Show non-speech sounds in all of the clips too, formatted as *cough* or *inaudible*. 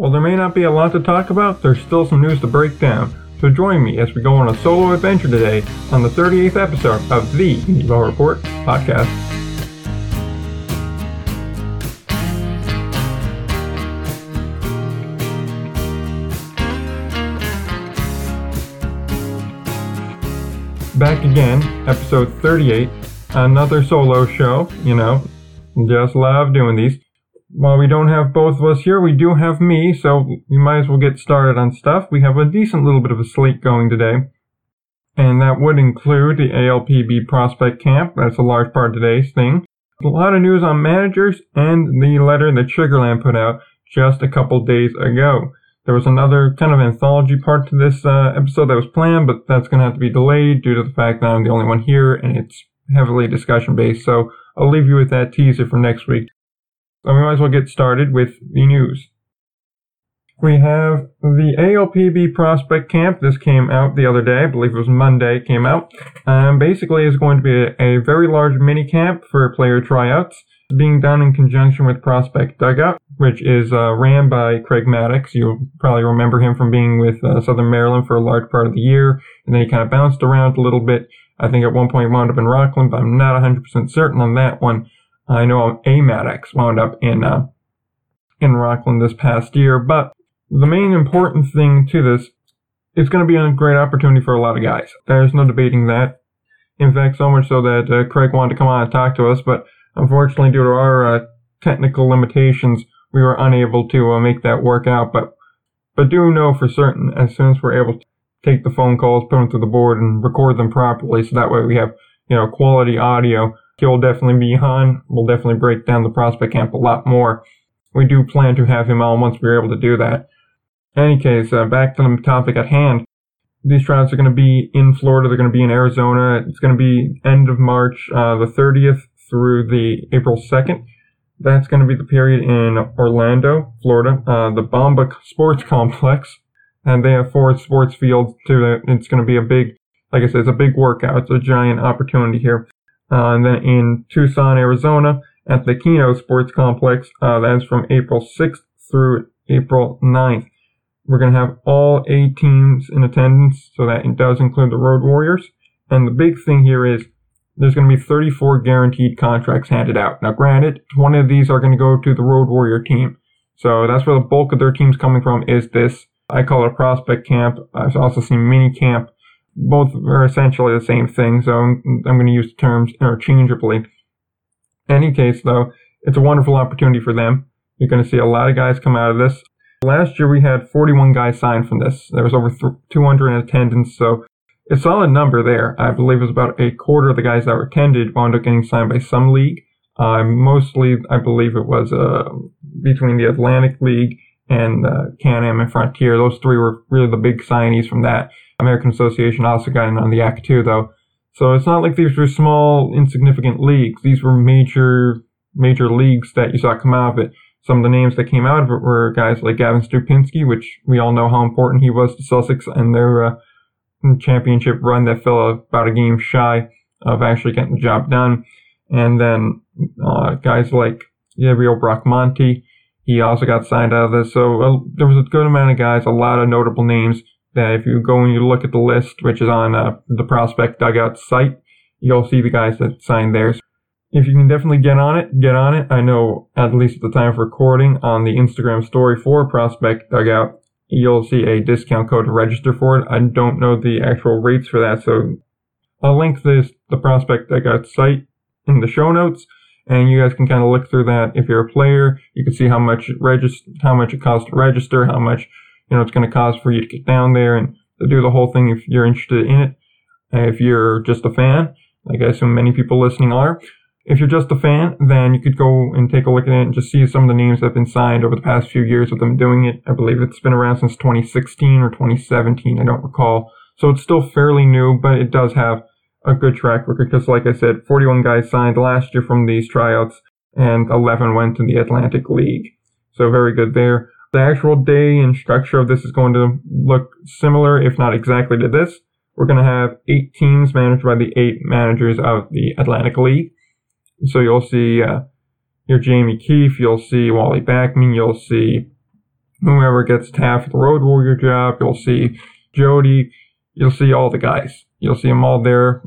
While there may not be a lot to talk about, there's still some news to break down. So join me as we go on a solo adventure today on the 38th episode of the Evo Report podcast. Back again, episode 38, another solo show, you know, just love doing these. While we don't have both of us here, we do have me, so we might as well get started on stuff. We have a decent little bit of a slate going today, and that would include the ALPB prospect camp. That's a large part of today's thing. A lot of news on managers and the letter that Sugarland put out just a couple days ago. There was another kind of anthology part to this uh, episode that was planned, but that's going to have to be delayed due to the fact that I'm the only one here and it's heavily discussion based. So I'll leave you with that teaser for next week. So we might as well get started with the news. We have the ALPB prospect camp. This came out the other day. I believe it was Monday it came out. Um, basically, it's going to be a, a very large mini camp for player tryouts being done in conjunction with Prospect Dugout, which is uh, ran by Craig Maddox. You'll probably remember him from being with uh, Southern Maryland for a large part of the year, and then he kind of bounced around a little bit. I think at one point he wound up in Rockland, but I'm not 100% certain on that one. I know A Maddox wound up in uh, in Rockland this past year, but the main important thing to this, it's going to be a great opportunity for a lot of guys. There's no debating that. In fact, so much so that uh, Craig wanted to come on and talk to us, but unfortunately, due to our uh, technical limitations, we were unable to uh, make that work out. But but do know for certain, as soon as we're able to take the phone calls, put them to the board, and record them properly, so that way we have you know quality audio. He'll definitely be on. We'll definitely break down the prospect camp a lot more. We do plan to have him on once we're able to do that. In any case, uh, back to the topic at hand. These trials are going to be in Florida. They're going to be in Arizona. It's going to be end of March, uh, the 30th through the April 2nd. That's going to be the period in Orlando, Florida, uh, the Boombah Sports *laughs* Complex. And they have four sports fields too. It's going to be a big, like I said, it's a big workout. It's a giant opportunity here. Uh, and then in Tucson, Arizona, at the Kino Sports Complex, uh, that's from April 6th through April 9th. We're going to have all eight teams in attendance, so that it does include the Road Warriors. And the big thing here is there's going to be 34 guaranteed contracts handed out. Now, granted, 20 of these are going to go to the Road Warrior team. So that's where the bulk of their team's coming from is this. I call it a prospect camp. I've also seen mini camp both are essentially the same thing, so I'm, going to use the terms interchangeably. In any case, though, it's a wonderful opportunity for them. You're going to see a lot of guys come out of this. Last year we had 41 guys signed from this. There was over 200 in attendance, so a solid number there. I believe it was about a quarter of the guys that were attended wound up getting signed by some league. Uh, mostly, I believe it was uh, between the Atlantic League and uh, Can-Am and Frontier. Those three were really the big signees from that. American Association also got in on the act too, though. So it's not like these were small, insignificant leagues. These were major, major leagues that you saw come out of it. Some of the names that came out of it were guys like Gavin Stupienski, which we all know how important he was to Sussex and their uh, championship run that fell about a game shy of actually getting the job done. And then uh, guys like Gabriel Bracamonte, he also got signed out of this. So uh, there was a good amount of guys, a lot of notable names that if you go and you look at the list, which is on uh, the Prospect Dugout site, you'll see the guys that signed theirs. If you can definitely get on it, get on it. I know at least at the time of recording on the Instagram story for Prospect Dugout, you'll see a discount code to register for it. I don't know the actual rates for that, so I'll link this the Prospect Dugout site in the show notes, and you guys can kind of look through that. If you're a player, you can see how much register, how much it costs to register, how much you know, it's going to cost for you to get down there and do the whole thing if you're interested in it. If you're just a fan, like I assume many people listening are, if you're just a fan, then you could go and take a look at it and just see some of the names that have been signed over the past few years of them doing it. I believe it's been around since 2016 or 2017. I don't recall. So it's still fairly new, but it does have a good track record because, like I said, 41 guys signed last year from these tryouts and 11 went to the Atlantic League. So very good there. The actual day and structure of this is going to look similar, if not exactly to this. We're going to have eight teams managed by the eight managers of the Atlantic League. So you'll see uh, your Jamie Keefe, you'll see Wally Backman, you'll see whoever gets for the Road Warrior job. You'll see Jody. You'll see all the guys. You'll see them all there.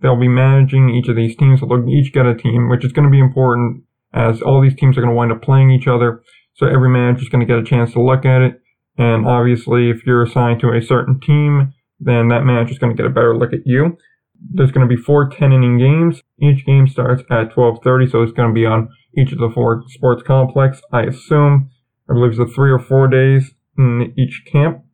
They'll be managing each of these teams. They'll each get a team, which is going to be important as all these teams are going to wind up playing each other. So every manager is going to get a chance to look at it. And obviously, if you're assigned to a certain team, then that manager is going to get a better look at you. There's going to be four 10 inning games. Each game starts at 12:30, so it's going to be on each of the four sports complex. I assume, I believe it's a three or four days in each camp.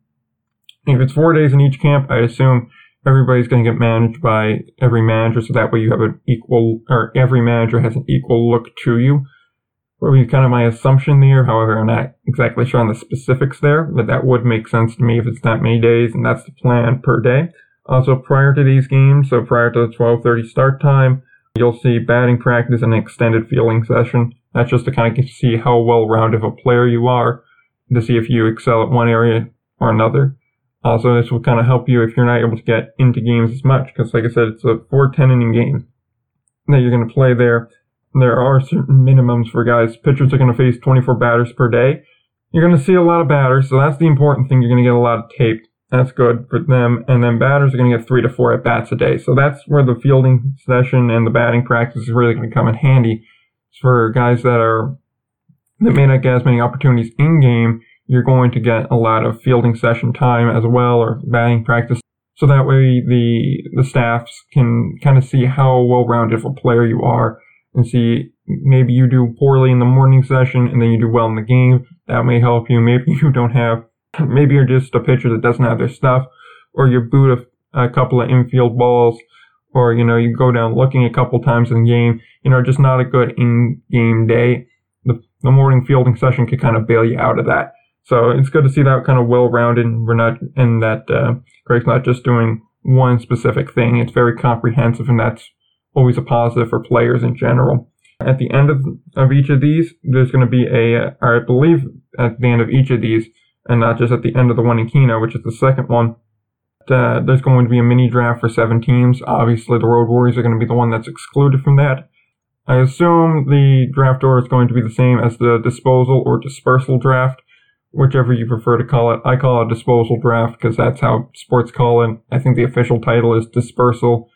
If it's four days in each camp, I assume everybody's going to get managed by every manager, so that way you have an equal, or every manager has an equal look to you. Be kind of my assumption there. However, I'm not exactly sure on the specifics there, but that would make sense to me if it's that many days, and that's the plan per day. Also, prior to these games, so prior to the 12:30 start time, you'll see batting practice and an extended fielding session. That's just to kind of see how well-rounded of a player you are, to see if you excel at one area or another. Also, this will kind of help you if you're not able to get into games as much, because like I said, it's a 4 10 inning game that you're going to play there. There are certain minimums for guys. Pitchers are going to face 24 batters per day. You're going to see a lot of batters, so that's the important thing. You're going to get a lot of tape. That's good for them. And then batters are going to get three to four at bats a day. So that's where the fielding session and the batting practice is really going to come in handy for guys that are that may not get as many opportunities in game you're going to get a lot of fielding session time as well or batting practice. So that way the, the staffs can kind of see how well-rounded of a player you are and see maybe you do poorly in the morning session and then you do well in the game. That may help you. Maybe *laughs* you don't have, maybe you're just a pitcher that doesn't have their stuff or you boot a, a couple of infield balls or, you know, you go down looking a couple times in the game, you know, just not a good in-game day. The, the morning fielding session could kind of bail you out of that. So it's good to see that kind of well-rounded. We're not, and that uh, Greg's not just doing one specific thing. It's very comprehensive, and that's always a positive for players in general. At the end of, of each of these, there's going to be a, I believe at the end of each of these, and not just at the end of the one in Kino, which is the second one, uh, there's going to be a mini draft for seven teams. Obviously, the Road Warriors are going to be the one that's excluded from that. I assume the draft order is going to be the same as the disposal or dispersal draft whichever you prefer to call it. I call it a disposal draft because that's how sports call it. I think the official title is dispersal.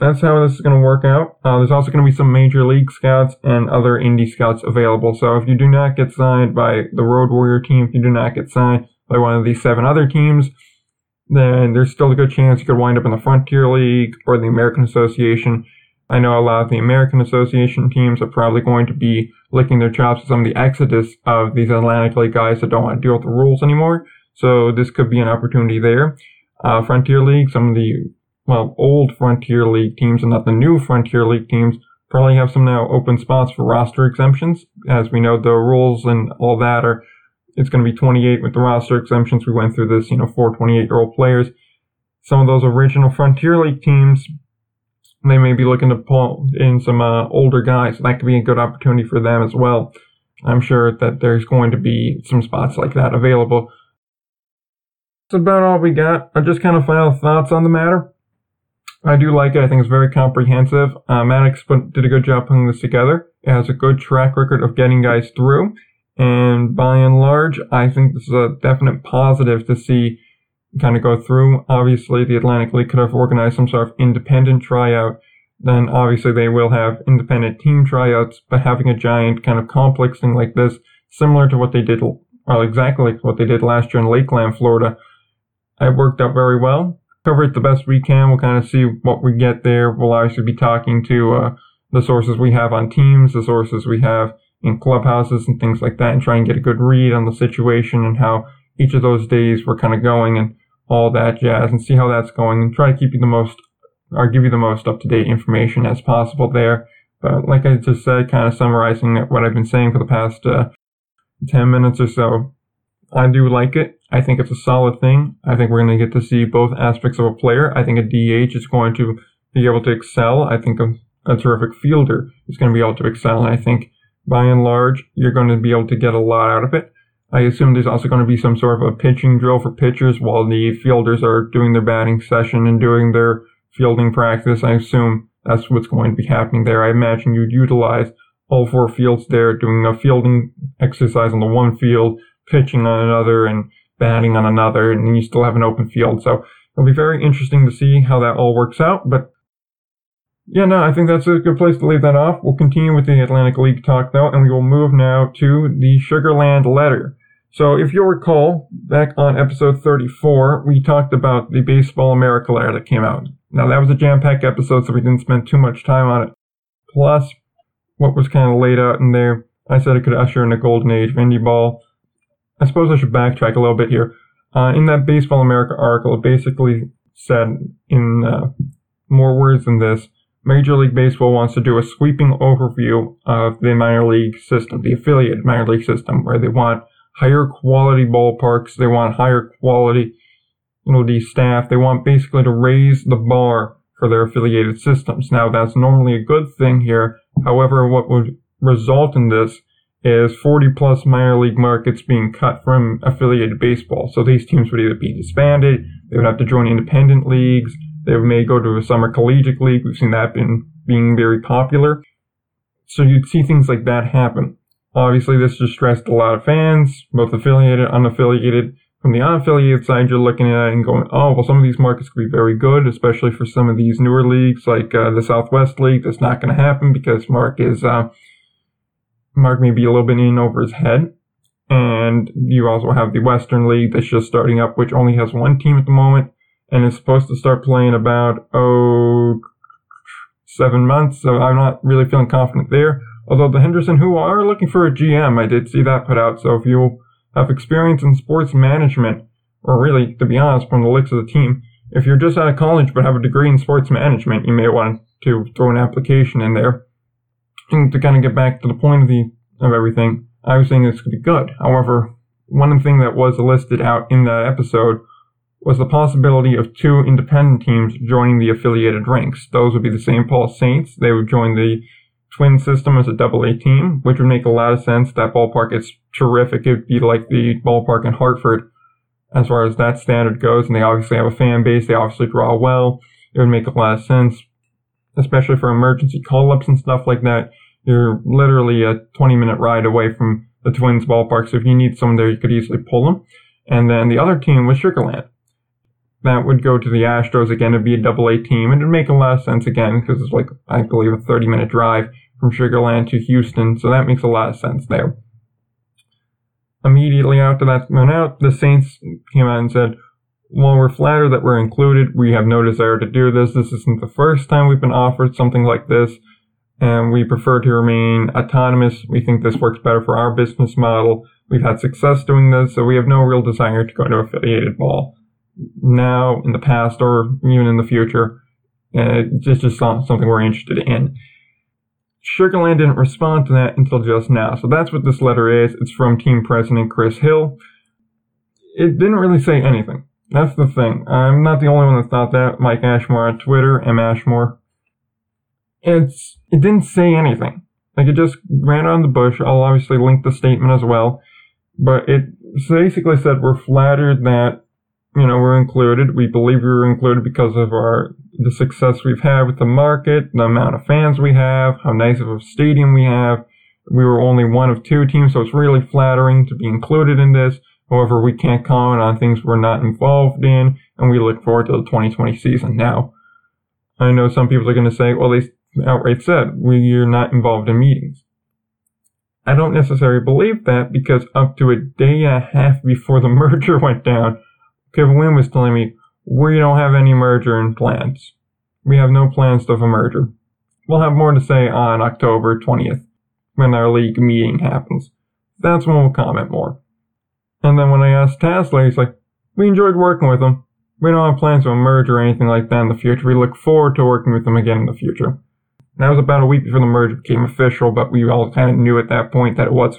That's how this is going to work out. Uh, there's also going to be some major league scouts and other indie scouts available. So if you do not get signed by the Road Warrior team, if you do not get signed by one of these seven other teams, then there's still a good chance you could wind up in the Frontier League or the American Association. I know a lot of the American Association teams are probably going to be licking their chops at some of the exodus of these Atlantic League guys that don't want to deal with the rules anymore. So this could be an opportunity there. Uh, Frontier League, some of the, well, old Frontier League teams and not the new Frontier League teams probably have some now open spots for roster exemptions. As we know, the rules and all that are, it's going to be 28 with the roster exemptions. We went through this, you know, four 28 year old players. Some of those original Frontier League teams they may be looking to pull in some uh, older guys. That could be a good opportunity for them as well. I'm sure that there's going to be some spots like that available. That's about all we got. I just kind of final thoughts on the matter. I do like it. I think it's very comprehensive. Uh, Maddox did a good job putting this together. It has a good track record of getting guys through. And by and large, I think this is a definite positive to see kind of go through. Obviously, the Atlantic League could have organized some sort of independent tryout. Then obviously they will have independent team tryouts, but having a giant kind of complex thing like this, similar to what they did, well, exactly like what they did last year in Lakeland, Florida, it worked out very well. Cover it the best we can. We'll kind of see what we get there. We'll obviously be talking to uh, the sources we have on teams, the sources we have in clubhouses and things like that, and try and get a good read on the situation and how each of those days were kind of going. And all that jazz and see how that's going and try to keep you the most or give you the most up to date information as possible there. But like I just said, kind of summarizing what I've been saying for the past uh, 10 minutes or so, I do like it. I think it's a solid thing. I think we're going to get to see both aspects of a player. I think a DH is going to be able to excel. I think a, a terrific fielder is going to be able to excel. And I think by and large, you're going to be able to get a lot out of it. I assume there's also going to be some sort of a pitching drill for pitchers while the fielders are doing their batting session and doing their fielding practice. I assume that's what's going to be happening there. I imagine you'd utilize all four fields there, doing a fielding exercise on the one field, pitching on another and batting on another, and you still have an open field. So it'll be very interesting to see how that all works out. But yeah, no, I think that's a good place to leave that off. We'll continue with the Atlantic League talk though, and we will move now to the Sugarland letter. So if you'll recall, back on episode 34, we talked about the Baseball America letter that came out. Now that was a jam-packed episode, so we didn't spend too much time on it. Plus, what was kind of laid out in there, I said it could usher in a golden age of indie ball. I suppose I should backtrack a little bit here. Uh, in that Baseball America article, it basically said in uh, more words than this, Major League Baseball wants to do a sweeping overview of the minor league system, the affiliate minor league system, where they want higher quality ballparks, they want higher quality, you know, the staff, they want basically to raise the bar for their affiliated systems. Now, that's normally a good thing here. However, what would result in this is 40 plus minor league markets being cut from affiliated baseball. So these teams would either be disbanded, they would have to join independent leagues, they may go to a summer collegiate league. We've seen that been being very popular. So you'd see things like that happen. Obviously, this distressed a lot of fans, both affiliated, unaffiliated. From the unaffiliated side, you're looking at it and going, oh, well, some of these markets could be very good, especially for some of these newer leagues, like uh, the Southwest League. That's not going to happen because Mark is, uh, Mark may be a little bit in over his head. And you also have the Western League that's just starting up, which only has one team at the moment and is supposed to start playing about, oh, seven months. So I'm not really feeling confident there. Although the Henderson who are looking for a GM, I did see that put out. So if you have experience in sports management, or really, to be honest, from the looks of the team, if you're just out of college but have a degree in sports management, you may want to throw an application in there. To kind of get back to the point of the of everything, I was saying this could be good. However, one thing that was listed out in that episode was the possibility of two independent teams joining the affiliated ranks. Those would be the St. Paul Saints. They would join the twin system as a double A team, which would make a lot of sense. That ballpark is terrific. It'd be like the ballpark in Hartford as far as that standard goes. And they obviously have a fan base. They obviously draw well. It would make a lot of sense, especially for emergency call ups and stuff like that. You're literally a 20 minute ride away from the Twins ballpark. So if you need someone there, you could easily pull them. And then the other team was Sugarland that would go to the Astros again. It'd be a double A team, and it'd make a lot of sense again because it's like I believe a 30 minute drive from Sugarland to Houston, so that makes a lot of sense there. Immediately after that went out, the Saints came out and said, "While we're flattered that we're included, we have no desire to do this. This isn't the first time we've been offered something like this." And we prefer to remain autonomous. We think this works better for our business model. We've had success doing this, so we have no real desire to go to affiliated ball now, in the past, or even in the future. Uh, it's just something we're interested in. Sugarland didn't respond to that until just now. So that's what this letter is. It's from team president Chris Hill. It didn't really say anything. That's the thing. I'm not the only one that thought that. Mike Ashmore on Twitter, M. Ashmore. It's, it didn't say anything. Like it just ran on the bush. I'll obviously link the statement as well. But it basically said we're flattered that you know, we're included. We believe we were included because of our the success we've had with the market, the amount of fans we have, how nice of a stadium we have. We were only one of two teams, so it's really flattering to be included in this. However, we can't comment on things we're not involved in, and we look forward to the 2020 season. Now, I know some people are going to say, well, they outright said, we're not involved in meetings. I don't necessarily believe that because up to a day and a half before the *laughs* merger went down, Kevin Wynn was telling me, we don't have any merger in plans. We have no plans of a merger. We'll have more to say on October 20th when our league meeting happens. That's when we'll comment more. And then when I asked Tasler, he's like, we enjoyed working with him. We don't have plans of a merger or anything like that in the future. We look forward to working with them again in the future. That was about a week before the merge became official, but we all kind of knew at that point that it was.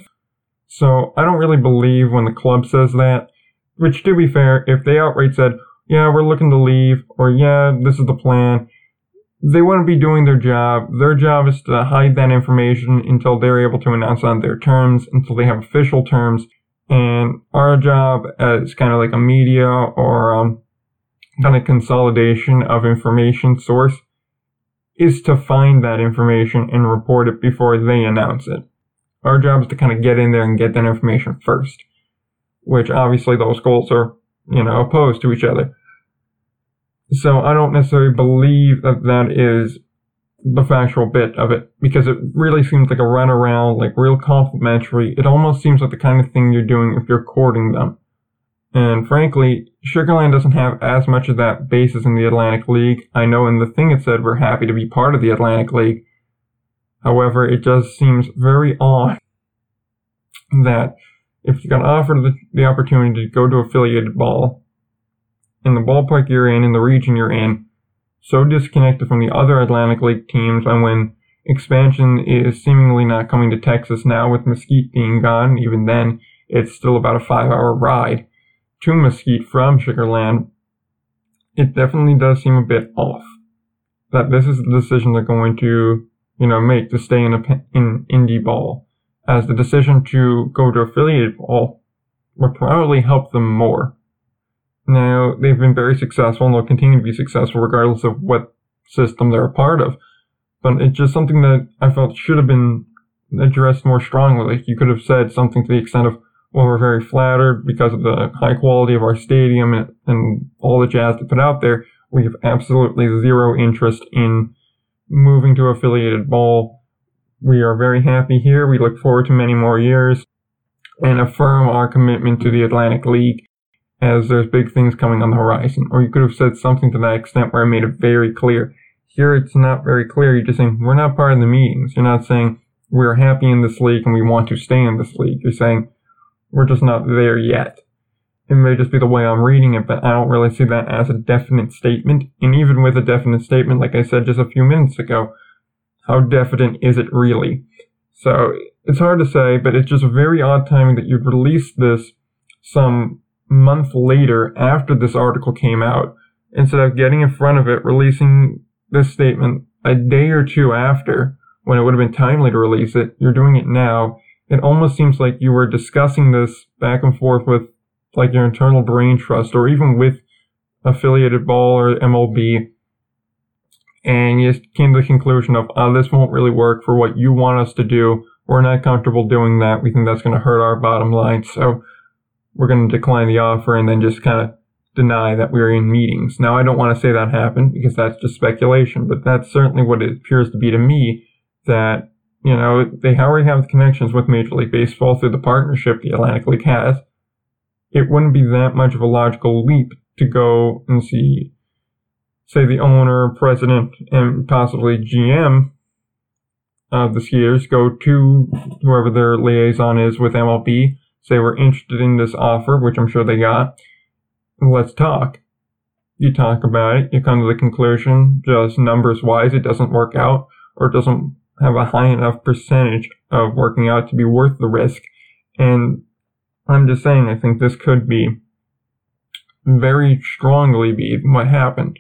So I don't really believe when the club says that. Which, to be fair, if they outright said, yeah, we're looking to leave, or yeah, this is the plan, they wouldn't be doing their job. Their job is to hide that information until they're able to announce on their terms, until they have official terms. And our job as kind of like a media or um, kind of consolidation of information source is to find that information and report it before they announce it. Our job is to kind of get in there and get that information first. which obviously those goals are, you know, opposed to each other. So I don't necessarily believe that that is the factual bit of it because it really seems like a runaround, like real complimentary. It almost seems like the kind of thing you're doing if you're courting them. And frankly, Sugarland doesn't have as much of that basis in the Atlantic League. I know in the thing it said we're happy to be part of the Atlantic League. However, it just seems very odd *laughs* that if you got offered the, the opportunity to go to affiliated ball in the ballpark you're in, in the region you're in, so disconnected from the other Atlantic League teams, and when expansion is seemingly not coming to Texas now with Mesquite being gone, even then, it's still about a five hour ride to Mesquite from Sugarland, it definitely does seem a bit off. That this is the decision they're going to, you know, make to stay in a, in indie ball, as the decision to go to affiliated ball would probably help them more. Now, they've been very successful and they'll continue to be successful regardless of what system they're a part of. But it's just something that I felt should have been addressed more strongly. Like you could have said something to the extent of, well, we're very flattered because of the high quality of our stadium and, and all the jazz to put out there. We have absolutely zero interest in moving to affiliated ball. We are very happy here. We look forward to many more years and affirm our commitment to the Atlantic League as there's big things coming on the horizon. Or you could have said something to that extent where I made it very clear. Here it's not very clear. You're just saying, we're not part of the meetings. You're not saying, we're happy in this league and we want to stay in this league. You're saying, we're just not there yet. It may just be the way I'm reading it, but I don't really see that as a definite statement. And even with a definite statement, like I said just a few minutes ago, how definite is it really? So it's hard to say, but it's just a very odd timing that you've released this some month later after this article came out instead of getting in front of it, releasing this statement a day or two after when it would have been timely to release it. You're doing it now it almost seems like you were discussing this back and forth with like your internal brain trust or even with affiliated ball or MLB and you came to the conclusion of, oh, this won't really work for what you want us to do. We're not comfortable doing that. We think that's going to hurt our bottom line. So we're going to decline the offer and then just kind of deny that we're in meetings. Now, I don't want to say that happened because that's just speculation, but that's certainly what it appears to be to me that you know, they already have connections with Major League Baseball through the partnership the Atlantic League has. It wouldn't be that much of a logical leap to go and see, say, the owner, president, and possibly GM of the Skeeters go to whoever their liaison is with MLB, say we're interested in this offer, which I'm sure they got. Let's talk. You talk about it, you come to the conclusion, just numbers wise, it doesn't work out, or it doesn't have a high enough percentage of working out to be worth the risk. And I'm just saying, I think this could be very strongly be what happened.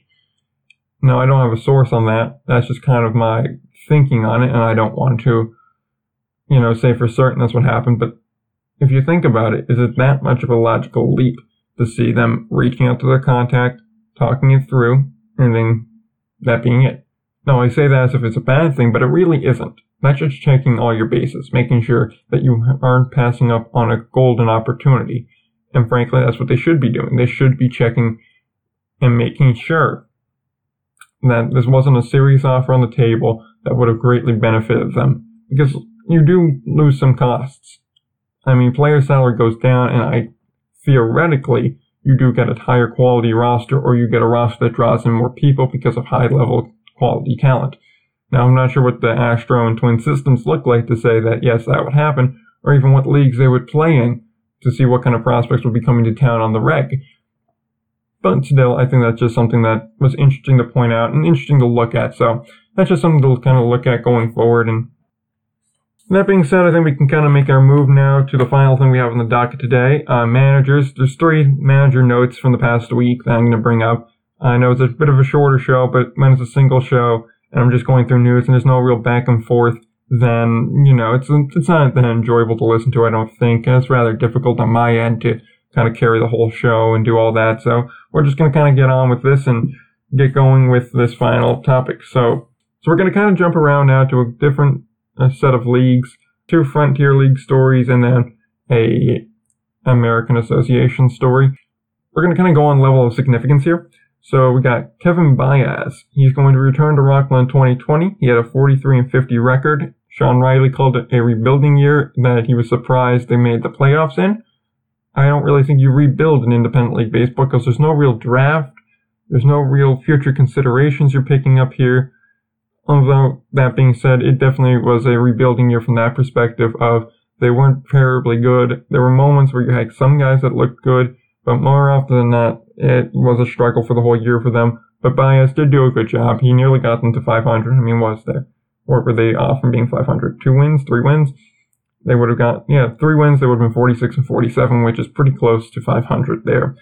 Now, I don't have a source on that. That's just kind of my thinking on it, and I don't want to, you know, say for certain that's what happened. But if you think about it, is it that much of a logical leap to see them reaching out to their contact, talking it through, and then that being it? Now, I say that as if it's a bad thing, but it really isn't. That's just checking all your bases, making sure that you aren't passing up on a golden opportunity. And frankly, that's what they should be doing. They should be checking and making sure that this wasn't a serious offer on the table that would have greatly benefited them. Because you do lose some costs. I mean, player salary goes down, and I theoretically you do get a higher quality roster, or you get a roster that draws in more people because of high level quality talent. Now, I'm not sure what the Astro and Twin systems look like to say that yes, that would happen, or even what leagues they would play in to see what kind of prospects would be coming to town on the reg. But still, I think that's just something that was interesting to point out and interesting to look at. So that's just something to kind of look at going forward. And that being said, I think we can kind of make our move now to the final thing we have on the docket today. Uh, managers. There's three manager notes from the past week that I'm going to bring up. I know it's a bit of a shorter show, but when it's a single show and I'm just going through news and there's no real back and forth, then, you know, it's, it's not that enjoyable to listen to, I don't think. And it's rather difficult on my end to kind of carry the whole show and do all that. So we're just going to kind of get on with this and get going with this final topic. So, so we're going to kind of jump around now to a different uh, set of leagues, two Frontier League stories and then a American Association story. We're going to kind of go on level of significance here. So we got Kevin Baez. He's going to return to Rockland 2020. He had a 43 and 50 record. Sean Riley called it a rebuilding year that he was surprised they made the playoffs in. I don't really think you rebuild an independent league baseball because there's no real draft. There's no real future considerations you're picking up here. Although, that being said, it definitely was a rebuilding year from that perspective of they weren't terribly good. There were moments where you had some guys that looked good, but more often than not, it was a struggle for the whole year for them. But Baez did do a good job. He nearly got them to 500. I mean, was there? Or were they off from being 500? Two wins? Three wins? They would have got, yeah, three wins. They would have been 46 and 47, which is pretty close to 500 there.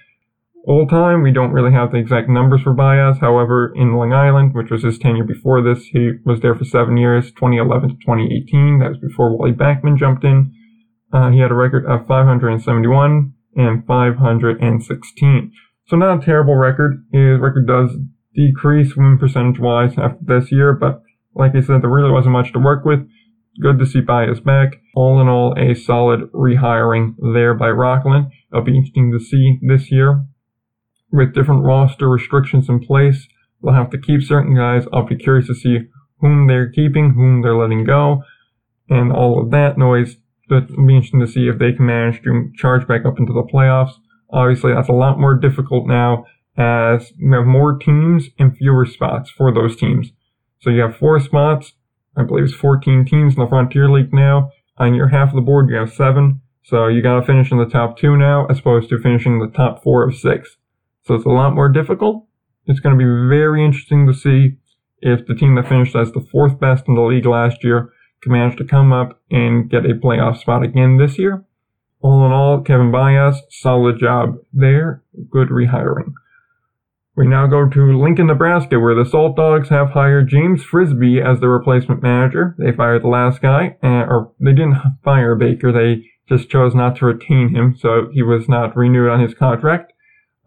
All time, we don't really have the exact numbers for Baez. However, in Long Island, which was his tenure before this, he was there for seven years, 2011 to 2018. That was before Wally Backman jumped in. Uh, he had a record of 571 and 516. So not a terrible record. His record does decrease win percentage wise after this year, but like I said, there really wasn't much to work with. Good to see Baez back. All in all, a solid rehiring there by Rockland. It'll be interesting to see this year with different roster restrictions in place. They'll have to keep certain guys. I'll be curious to see whom they're keeping, whom they're letting go, and all of that noise. But it'll be interesting to see if they can manage to charge back up into the playoffs. Obviously, that's a lot more difficult now as you have more teams and fewer spots for those teams. So you have four spots. I believe it's 14 teams in the Frontier League now. On your half of the board, you have seven. So you gotta finish in the top two now, as opposed to finishing the top four of six. So it's a lot more difficult. It's gonna be very interesting to see if the team that finished as the fourth best in the league last year can manage to come up and get a playoff spot again this year. All in all, Kevin Baez, solid job there. Good rehiring. We now go to Lincoln, Nebraska, where the Salt Dogs have hired James Frisbie as the replacement manager. They fired the last guy, uh, or they didn't *laughs* fire Baker. They just chose not to retain him, so he was not renewed on his contract.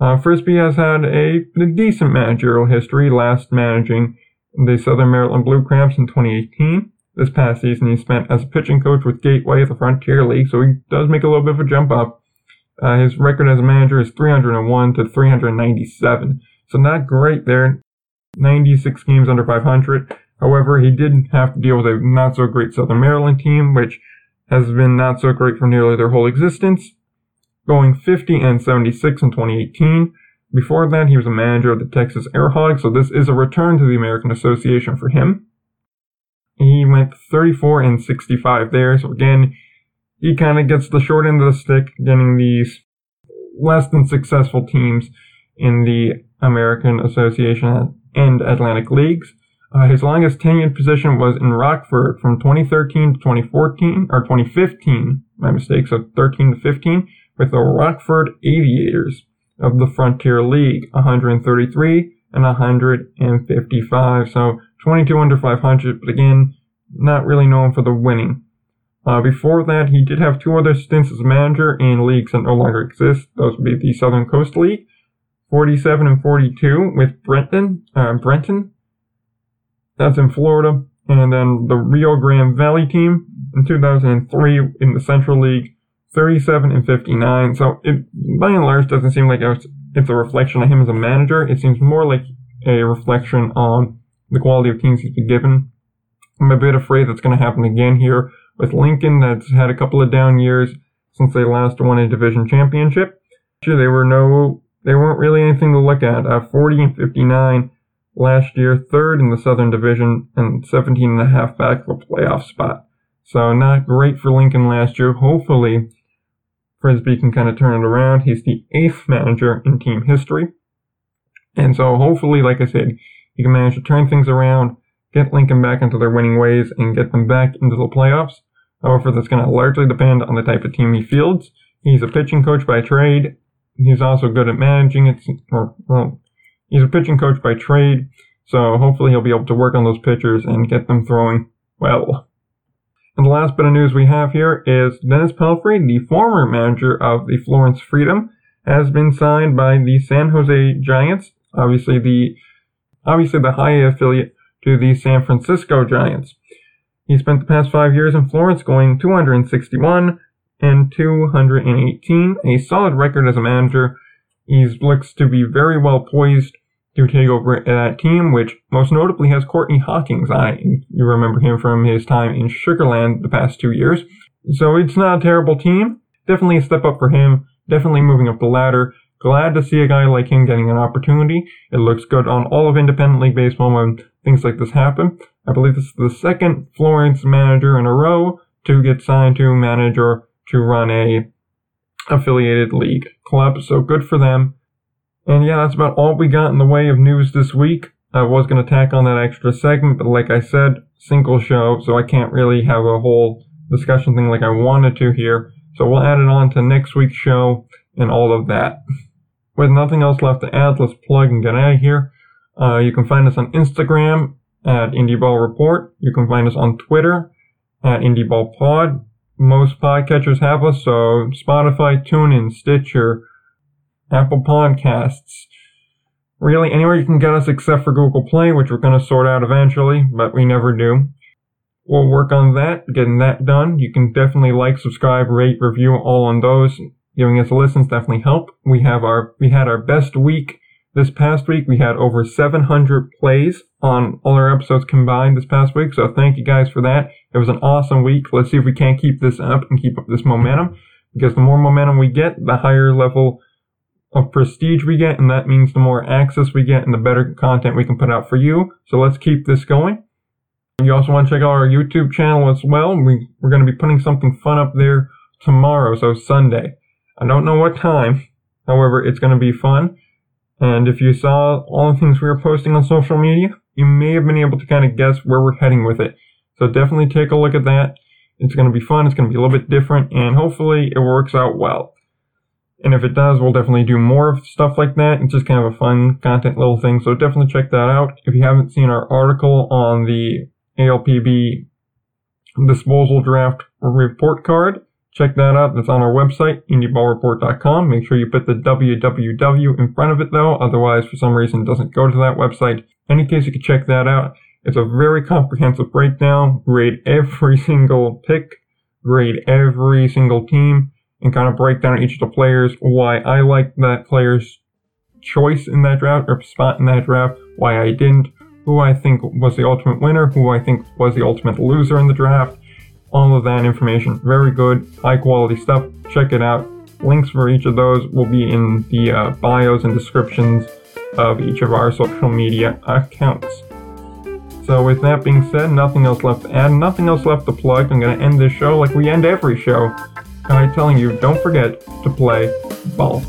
Uh, Frisbie has had a, a, decent managerial history, last managing the Southern Maryland Blue Crabs in 2018. This past season, he spent as a pitching coach with Gateway at the Frontier League, so he does make a little bit of a jump up. Uh, his record as a manager is 301 to 397. So not great there. 96 games under 500. However, he did have to deal with a not so great Southern Maryland team, which has been not so great for nearly their whole existence, going 50 and 76 in 2018. Before that, he was a manager of the Texas Airhogs, so this is a return to the American Association for him. He went 34 and 65 there, so again, he kind of gets the short end of the stick, getting these less than successful teams in the American Association and Atlantic Leagues. Uh, his longest tenured position was in Rockford from 2013 to 2014, or 2015, my mistake, so 13 to 15, with the Rockford Aviators of the Frontier League, 133 and 155. So 22 under 500, but again, not really known for the winning. Uh, before that, he did have two other stints as manager in leagues that no longer exist. Those would be the Southern Coast League 47 and 42 with Bradenton, uh, Bradenton. That's in Florida. And then the Rio Grande Valley team in 2003 in the Central League, 37 and 59. So it, by and large, doesn't seem like it's a reflection of him as a manager. It seems more like a reflection on the quality of teams he's been given. I'm a bit afraid that's going to happen again here with Lincoln that's had a couple of down years since they last won a division championship. Sure, they were no they weren't really anything to look at. Uh, 40 and 59 last year, third in the Southern Division, and 17 and a half back for a playoff spot. So not great for Lincoln last year. Hopefully, Frisbie can kind of turn it around. He's the eighth manager in team history. And so hopefully, like I said, he can manage to turn things around, get Lincoln back into their winning ways, and get them back into the playoffs. However, that's going to largely depend on the type of team he fields. He's a pitching coach by trade, He's also good at managing it, or, well, he's a pitching coach by trade, so hopefully he'll be able to work on those pitchers and get them throwing well. And the last bit of news we have here is Dennis Pelfrey, the former manager of the Florence Freedom, has been signed by the San Jose Giants, obviously the obviously the high affiliate to the San Francisco Giants. He spent the past five years in Florence, going 261 and 218. A solid record as a manager. He looks to be very well poised to take over that team, which most notably has Courtney Hawkins it. You remember him from his time in Sugarland the past two years. So it's not a terrible team. Definitely a step up for him. Definitely moving up the ladder. Glad to see a guy like him getting an opportunity. It looks good on all of independent league baseball when things like this happen. I believe this is the second Florence manager in a row to get signed to manage or to run a affiliated league club. So good for them. And yeah, that's about all we got in the way of news this week. I was going to tack on that extra segment, but like I said, single show, so I can't really have a whole discussion thing like I wanted to here. So we'll add it on to next week's show and all of that. With nothing else left to add, let's plug and get out of here. Uh, you can find us on Instagram at IndieBall Report. You can find us on Twitter at IndieBallPod. Most podcatchers have us, so Spotify, TuneIn, Stitcher, Apple Podcasts. Really, anywhere you can get us except for Google Play, which we're going to sort out eventually, but we never do. We'll work on that, getting that done. You can definitely like, subscribe, rate, review, all on those. Giving us a listen definitely help. We have our, we had our best week this past week. We had over 700 plays on all our episodes combined this past week. So thank you guys for that. It was an awesome week. Let's see if we can't keep this up and keep up this momentum because the more momentum we get, the higher level of prestige we get, and that means the more access we get and the better content we can put out for you. So let's keep this going. You also want to check out our YouTube channel as well. We, we're going to be putting something fun up there tomorrow, so Sunday. I don't know what time. However, it's going to be fun. And if you saw all the things we were posting on social media, you may have been able to kind of guess where we're heading with it. So definitely take a look at that. It's going to be fun. It's going to be a little bit different and hopefully it works out well. And if it does, we'll definitely do more stuff like that. It's just kind of a fun content little thing. So definitely check that out. If you haven't seen our article on the ALPB disposal draft report card, check that out. That's on our website, indieballreport.com. Make sure you put the www in front of it though. Otherwise, for some reason, it doesn't go to that website. In any case, you can check that out. It's a very comprehensive breakdown. Grade every *laughs* single pick. Grade every single team and kind of break down each of the players, why I liked that player's choice in that draft or spot in that draft, why I didn't, who I think was the ultimate winner, who I think was the ultimate loser in the draft. All of that information, very good, high quality stuff. Check it out. Links for each of those will be in the uh, bios and descriptions of each of our social media accounts. So, with that being said, nothing else left to add, nothing else left to plug. I'm going to end this show like we end every show by telling you don't forget to play ball.